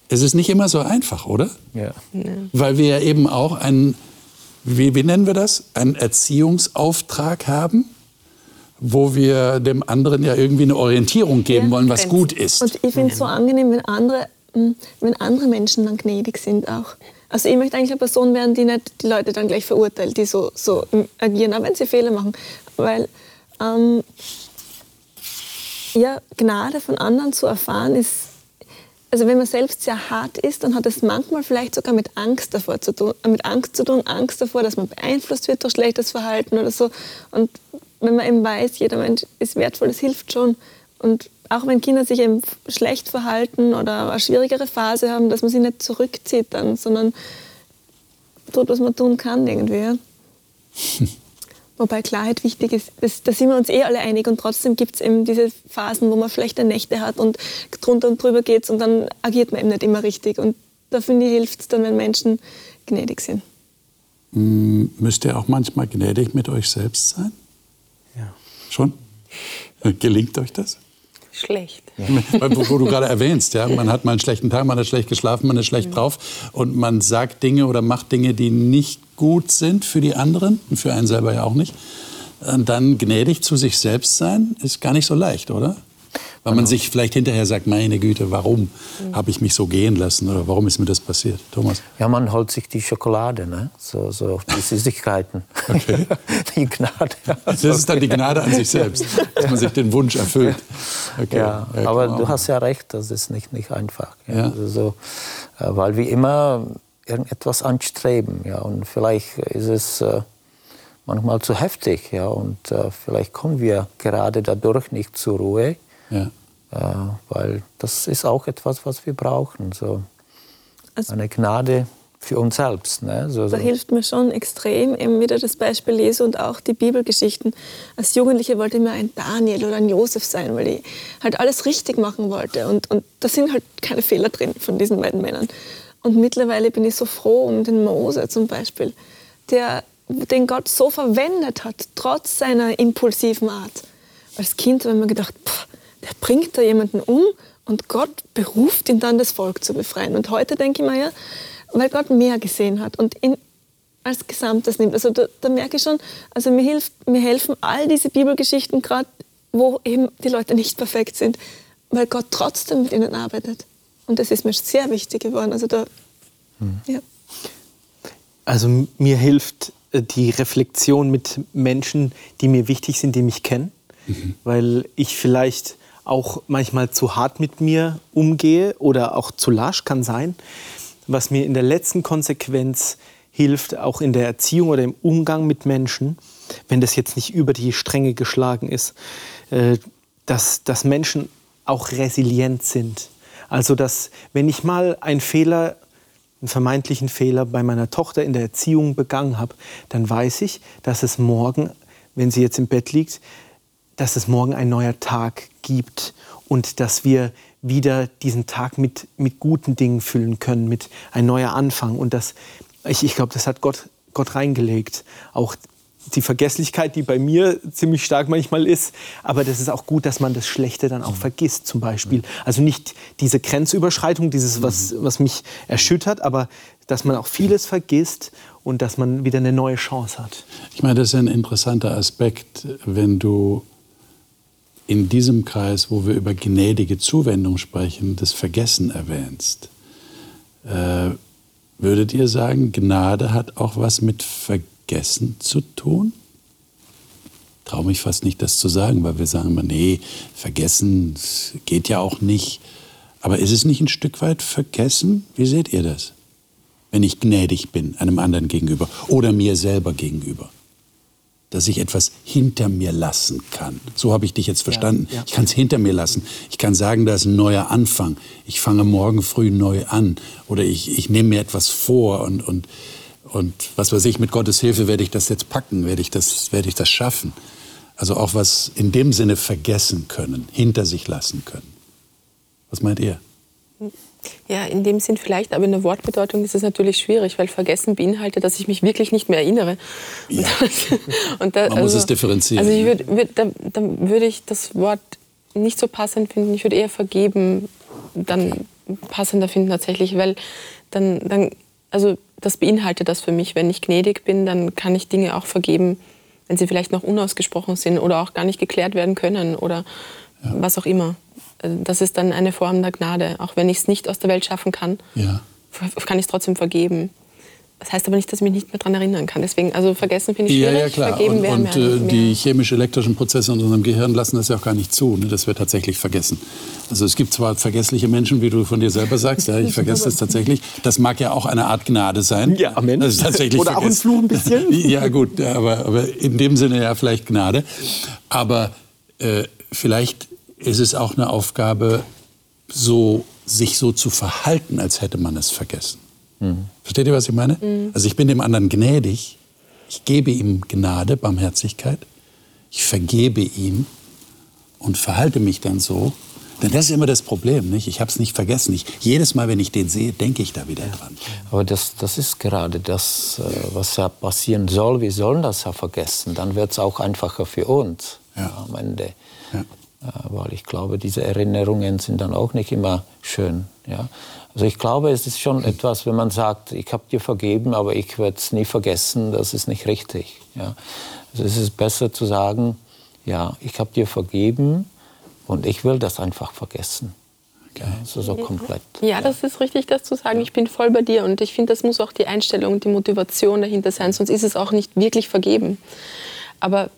es ist nicht immer so einfach, oder? Ja. ja. Weil wir ja eben auch einen, wie, wie nennen wir das, einen Erziehungsauftrag haben wo wir dem anderen ja irgendwie eine Orientierung geben ja, wollen, was gut ist. Und ich finde es so angenehm, wenn andere, hm, wenn andere Menschen dann gnädig sind auch. Also ich möchte eigentlich eine Person werden, die nicht die Leute dann gleich verurteilt, die so, so agieren, auch wenn sie Fehler machen. Weil ähm, ja, Gnade von anderen zu erfahren ist, also wenn man selbst sehr hart ist, dann hat es manchmal vielleicht sogar mit Angst davor zu tun, mit Angst zu tun, Angst davor, dass man beeinflusst wird durch schlechtes Verhalten oder so. Und wenn man eben weiß, jeder Mensch ist wertvoll, das hilft schon. Und auch wenn Kinder sich eben schlecht verhalten oder eine schwierigere Phase haben, dass man sie nicht zurückzieht dann, sondern tut, was man tun kann irgendwie. Wobei Klarheit wichtig ist, das, da sind wir uns eh alle einig und trotzdem gibt es eben diese Phasen, wo man schlechte Nächte hat und drunter und drüber geht und dann agiert man eben nicht immer richtig. Und da finde ich, hilft es dann, wenn Menschen gnädig sind. Müsst ihr auch manchmal gnädig mit euch selbst sein? Schon? Gelingt euch das? Schlecht. Ja. Wo, du gerade erwähnst, ja, man hat mal einen schlechten Tag, man hat schlecht geschlafen, man ist schlecht mhm. drauf und man sagt Dinge oder macht Dinge, die nicht gut sind für die anderen und für einen selber ja auch nicht. Und dann gnädig zu sich selbst sein, ist gar nicht so leicht, oder? Weil man genau. sich vielleicht hinterher sagt, meine Güte, warum habe ich mich so gehen lassen oder warum ist mir das passiert? Thomas? Ja, man holt sich die Schokolade, ne? so, so die Süßigkeiten. Okay. die Gnade. Also, das ist dann die Gnade an sich selbst, dass man sich den Wunsch erfüllt. Okay. Ja, ja aber du hast ja recht, das ist nicht, nicht einfach. Ja? ja. Also so, äh, weil wir immer irgendetwas anstreben. Ja? Und vielleicht ist es... Äh, manchmal zu heftig. Ja, und äh, vielleicht kommen wir gerade dadurch nicht zur Ruhe. Ja. Äh, weil das ist auch etwas, was wir brauchen. So also, eine Gnade für uns selbst. Ne? So, so. Da hilft mir schon extrem eben wieder das Beispiel Jesu und auch die Bibelgeschichten. Als Jugendliche wollte ich mir ein Daniel oder ein Josef sein, weil ich halt alles richtig machen wollte. Und, und da sind halt keine Fehler drin von diesen beiden Männern. Und mittlerweile bin ich so froh um den Mose zum Beispiel, der, den Gott so verwendet hat, trotz seiner impulsiven Art. Als Kind habe ich mir gedacht, pff, der bringt da jemanden um und Gott beruft ihn dann, das Volk zu befreien. Und heute denke ich mir ja, weil Gott mehr gesehen hat und ihn als Gesamtes nimmt. Also da, da merke ich schon, also mir, hilft, mir helfen all diese Bibelgeschichten gerade, wo eben die Leute nicht perfekt sind, weil Gott trotzdem mit ihnen arbeitet. Und das ist mir sehr wichtig geworden. Also da, hm. ja. Also mir hilft äh, die Reflexion mit Menschen, die mir wichtig sind, die mich kennen, mhm. weil ich vielleicht auch manchmal zu hart mit mir umgehe oder auch zu lasch kann sein, was mir in der letzten Konsequenz hilft, auch in der Erziehung oder im Umgang mit Menschen, wenn das jetzt nicht über die Stränge geschlagen ist, äh, dass, dass Menschen auch resilient sind. Also dass wenn ich mal einen Fehler einen vermeintlichen Fehler bei meiner Tochter in der Erziehung begangen habe, dann weiß ich, dass es morgen, wenn sie jetzt im Bett liegt, dass es morgen ein neuer Tag gibt und dass wir wieder diesen Tag mit, mit guten Dingen füllen können, mit ein neuer Anfang. Und das, ich, ich glaube, das hat Gott, Gott reingelegt. Auch die Vergesslichkeit, die bei mir ziemlich stark manchmal ist. Aber das ist auch gut, dass man das Schlechte dann auch vergisst, zum Beispiel. Also nicht diese Grenzüberschreitung, dieses, was, was mich erschüttert, aber dass man auch vieles vergisst und dass man wieder eine neue Chance hat. Ich meine, das ist ein interessanter Aspekt, wenn du in diesem Kreis, wo wir über gnädige Zuwendung sprechen, das Vergessen erwähnst. Äh, würdet ihr sagen, Gnade hat auch was mit Vergessen zu tun? Traue mich fast nicht, das zu sagen, weil wir sagen immer, nee, vergessen geht ja auch nicht. Aber ist es nicht ein Stück weit vergessen? Wie seht ihr das? Wenn ich gnädig bin einem anderen gegenüber oder mir selber gegenüber. Dass ich etwas hinter mir lassen kann. So habe ich dich jetzt verstanden. Ja, ja. Ich kann es hinter mir lassen. Ich kann sagen, da ist ein neuer Anfang. Ich fange morgen früh neu an. Oder ich, ich nehme mir etwas vor und, und und was weiß ich, mit Gottes Hilfe werde ich das jetzt packen, werde ich das, werde ich das schaffen. Also auch was in dem Sinne vergessen können, hinter sich lassen können. Was meint ihr? Ja, in dem Sinn vielleicht, aber in der Wortbedeutung ist es natürlich schwierig, weil vergessen beinhaltet, dass ich mich wirklich nicht mehr erinnere. Ja. Und da, Man also, muss es differenzieren. Also ich würd, würd, da, dann würde ich das Wort nicht so passend finden. Ich würde eher vergeben dann passender finden tatsächlich, weil dann, dann also das beinhaltet das für mich. Wenn ich gnädig bin, dann kann ich Dinge auch vergeben, wenn sie vielleicht noch unausgesprochen sind oder auch gar nicht geklärt werden können oder ja. was auch immer. Das ist dann eine Form der Gnade. Auch wenn ich es nicht aus der Welt schaffen kann, ja. kann ich es trotzdem vergeben. Das heißt aber nicht, dass ich mich nicht mehr daran erinnern kann. Deswegen, also vergessen finde ich schwierig. Ja, ja, klar. Vergeben und, und äh, die chemisch-elektrischen Prozesse in unserem Gehirn lassen das ja auch gar nicht zu, ne, dass wir tatsächlich vergessen. Also es gibt zwar vergessliche Menschen, wie du von dir selber sagst, ja, ich vergesse das tatsächlich. Das mag ja auch eine Art Gnade sein. Ja, Amen. Das ist tatsächlich Oder vergessen. auch ein Fluch ein bisschen. ja, gut, aber, aber in dem Sinne ja vielleicht Gnade. Aber äh, vielleicht ist es auch eine Aufgabe, so, sich so zu verhalten, als hätte man es vergessen. Mhm. Versteht ihr, was ich meine? Mhm. Also ich bin dem anderen gnädig, ich gebe ihm Gnade, Barmherzigkeit, ich vergebe ihm und verhalte mich dann so. Denn das ist immer das Problem, nicht? Ich habe es nicht vergessen. Ich, jedes Mal, wenn ich den sehe, denke ich da wieder dran. Aber das, das ist gerade das, äh, was ja passieren soll. Wir sollen das ja vergessen. Dann wird es auch einfacher für uns ja. am Ende. Ja. Weil ich glaube, diese Erinnerungen sind dann auch nicht immer schön. Ja? Also ich glaube, es ist schon etwas, wenn man sagt, ich habe dir vergeben, aber ich werde es nie vergessen, das ist nicht richtig. Ja. Also es ist besser zu sagen, ja, ich habe dir vergeben und ich will das einfach vergessen. Okay. Ja, also so komplett. Ja, das ist richtig, das zu sagen. Ich bin voll bei dir und ich finde, das muss auch die Einstellung, die Motivation dahinter sein, sonst ist es auch nicht wirklich vergeben. Aber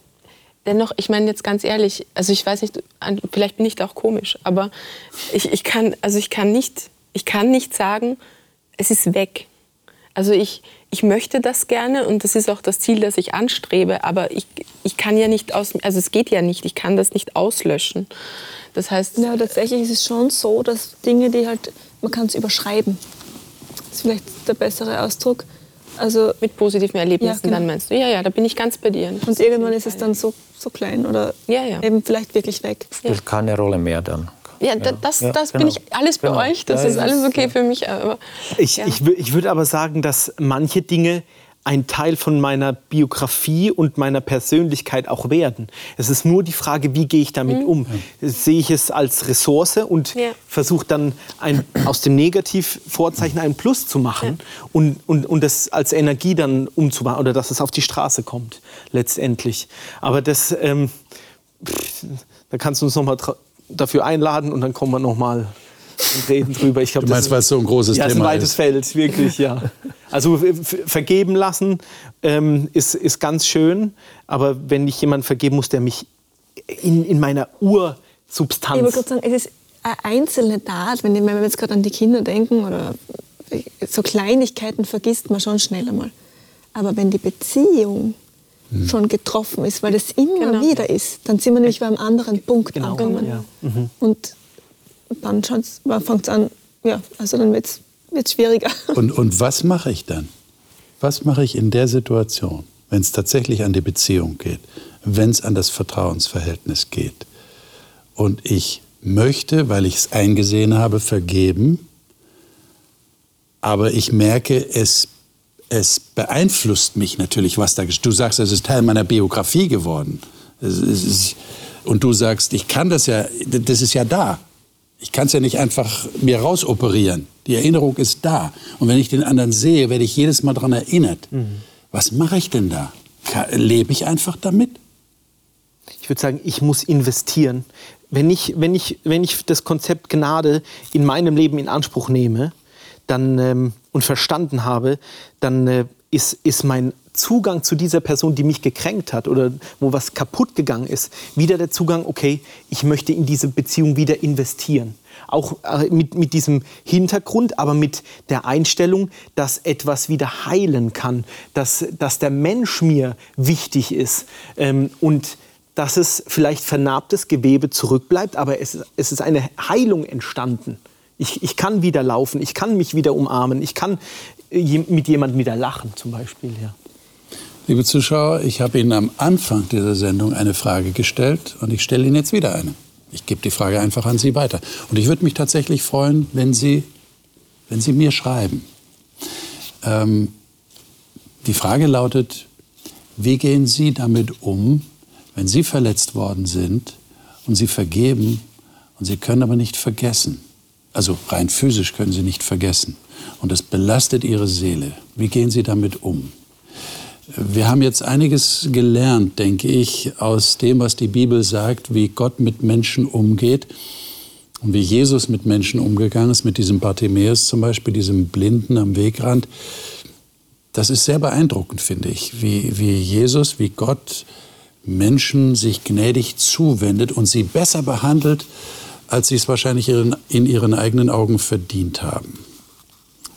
dennoch, ich meine jetzt ganz ehrlich, also ich weiß nicht, vielleicht bin ich da auch komisch, aber ich, ich, kann, also ich kann nicht ich kann nicht sagen, es ist weg. Also ich, ich möchte das gerne und das ist auch das Ziel, das ich anstrebe, aber ich, ich kann ja nicht aus, also es geht ja nicht, ich kann das nicht auslöschen. Das heißt... Ja, tatsächlich ist es schon so, dass Dinge, die halt, man kann es überschreiben. Das ist vielleicht der bessere Ausdruck. Also mit positiven Erlebnissen ja, genau. dann meinst du? Ja, ja, da bin ich ganz bei dir. Und irgendwann ist es dann so, so klein oder ja, ja. eben vielleicht wirklich weg. Spielt keine Rolle mehr dann. Ja, das, das genau. bin ich alles bei genau. euch. Das ja, ist alles okay für mich. Aber, ich, ja. ich, ich würde aber sagen, dass manche Dinge ein Teil von meiner Biografie und meiner Persönlichkeit auch werden. Es ist nur die Frage, wie gehe ich damit mhm. um? Sehe ich es als Ressource und ja. versuche dann ein, aus dem Negativvorzeichen ein Plus zu machen ja. und, und, und das als Energie dann umzubauen oder dass es auf die Straße kommt letztendlich. Aber das, ähm, da kannst du uns noch mal dafür einladen und dann kommen wir noch mal und reden drüber. Ich glaub, du meinst, was so ein großes ja, Thema ist? Ja, ein weites Feld, wirklich, ja. Also vergeben lassen ähm, ist, ist ganz schön, aber wenn ich jemand vergeben muss, der mich in, in meiner Ursubstanz... Ich wollte gerade sagen, es ist eine einzelne Tat, wenn, wir jetzt gerade an die Kinder denken oder so Kleinigkeiten vergisst man schon schnell einmal. Aber wenn die Beziehung mhm. schon getroffen ist, weil das immer genau. wieder ist, dann sind wir nämlich bei einem anderen Punkt genau. angekommen. Ja. Mhm. Und dann fängt es an, ja, also dann wird es schwieriger. Und, und was mache ich dann? Was mache ich in der Situation, wenn es tatsächlich an die Beziehung geht, wenn es an das Vertrauensverhältnis geht und ich möchte, weil ich es eingesehen habe, vergeben, aber ich merke, es, es beeinflusst mich natürlich, was da Du sagst, es ist Teil meiner Biografie geworden. Ist, und du sagst, ich kann das ja, das ist ja da. Ich kann es ja nicht einfach mir rausoperieren. Die Erinnerung ist da. Und wenn ich den anderen sehe, werde ich jedes Mal daran erinnert. Mhm. Was mache ich denn da? Lebe ich einfach damit? Ich würde sagen, ich muss investieren. Wenn ich, wenn, ich, wenn ich das Konzept Gnade in meinem Leben in Anspruch nehme dann, ähm, und verstanden habe, dann äh, ist, ist mein Zugang zu dieser Person, die mich gekränkt hat oder wo was kaputt gegangen ist, wieder der Zugang, okay, ich möchte in diese Beziehung wieder investieren. Auch äh, mit, mit diesem Hintergrund, aber mit der Einstellung, dass etwas wieder heilen kann, dass, dass der Mensch mir wichtig ist ähm, und dass es vielleicht vernarbtes Gewebe zurückbleibt, aber es, es ist eine Heilung entstanden. Ich, ich kann wieder laufen, ich kann mich wieder umarmen, ich kann mit jemandem wieder lachen zum Beispiel. Ja. Liebe Zuschauer, ich habe Ihnen am Anfang dieser Sendung eine Frage gestellt und ich stelle Ihnen jetzt wieder eine. Ich gebe die Frage einfach an Sie weiter. Und ich würde mich tatsächlich freuen, wenn Sie, wenn Sie mir schreiben. Ähm, die Frage lautet, wie gehen Sie damit um, wenn Sie verletzt worden sind und Sie vergeben und Sie können aber nicht vergessen? Also rein physisch können Sie nicht vergessen. Und es belastet Ihre Seele. Wie gehen Sie damit um? Wir haben jetzt einiges gelernt, denke ich, aus dem, was die Bibel sagt, wie Gott mit Menschen umgeht und wie Jesus mit Menschen umgegangen ist, mit diesem Bartimäus zum Beispiel, diesem Blinden am Wegrand. Das ist sehr beeindruckend, finde ich, wie, wie Jesus, wie Gott Menschen sich gnädig zuwendet und sie besser behandelt, als sie es wahrscheinlich in ihren eigenen Augen verdient haben.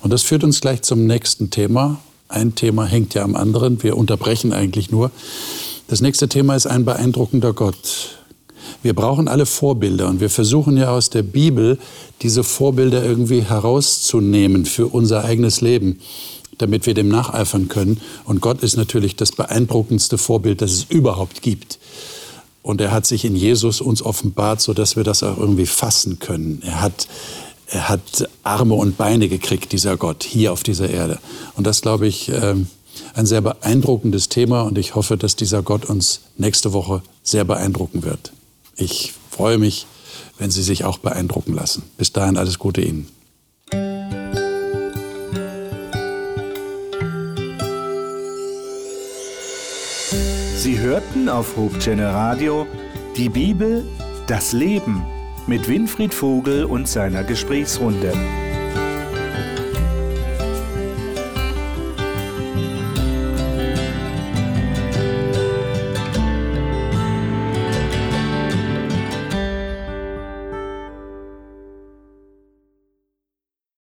Und das führt uns gleich zum nächsten Thema. Ein Thema hängt ja am anderen. Wir unterbrechen eigentlich nur. Das nächste Thema ist ein beeindruckender Gott. Wir brauchen alle Vorbilder und wir versuchen ja aus der Bibel diese Vorbilder irgendwie herauszunehmen für unser eigenes Leben, damit wir dem nacheifern können. Und Gott ist natürlich das beeindruckendste Vorbild, das es überhaupt gibt. Und er hat sich in Jesus uns offenbart, sodass wir das auch irgendwie fassen können. Er hat, er hat Arme und Beine gekriegt, dieser Gott, hier auf dieser Erde. Und das, glaube ich, ähm, ein sehr beeindruckendes Thema. Und ich hoffe, dass dieser Gott uns nächste Woche sehr beeindrucken wird. Ich freue mich, wenn Sie sich auch beeindrucken lassen. Bis dahin alles Gute Ihnen. Sie hörten auf Hochchannel Radio die Bibel, das Leben mit Winfried Vogel und seiner Gesprächsrunde.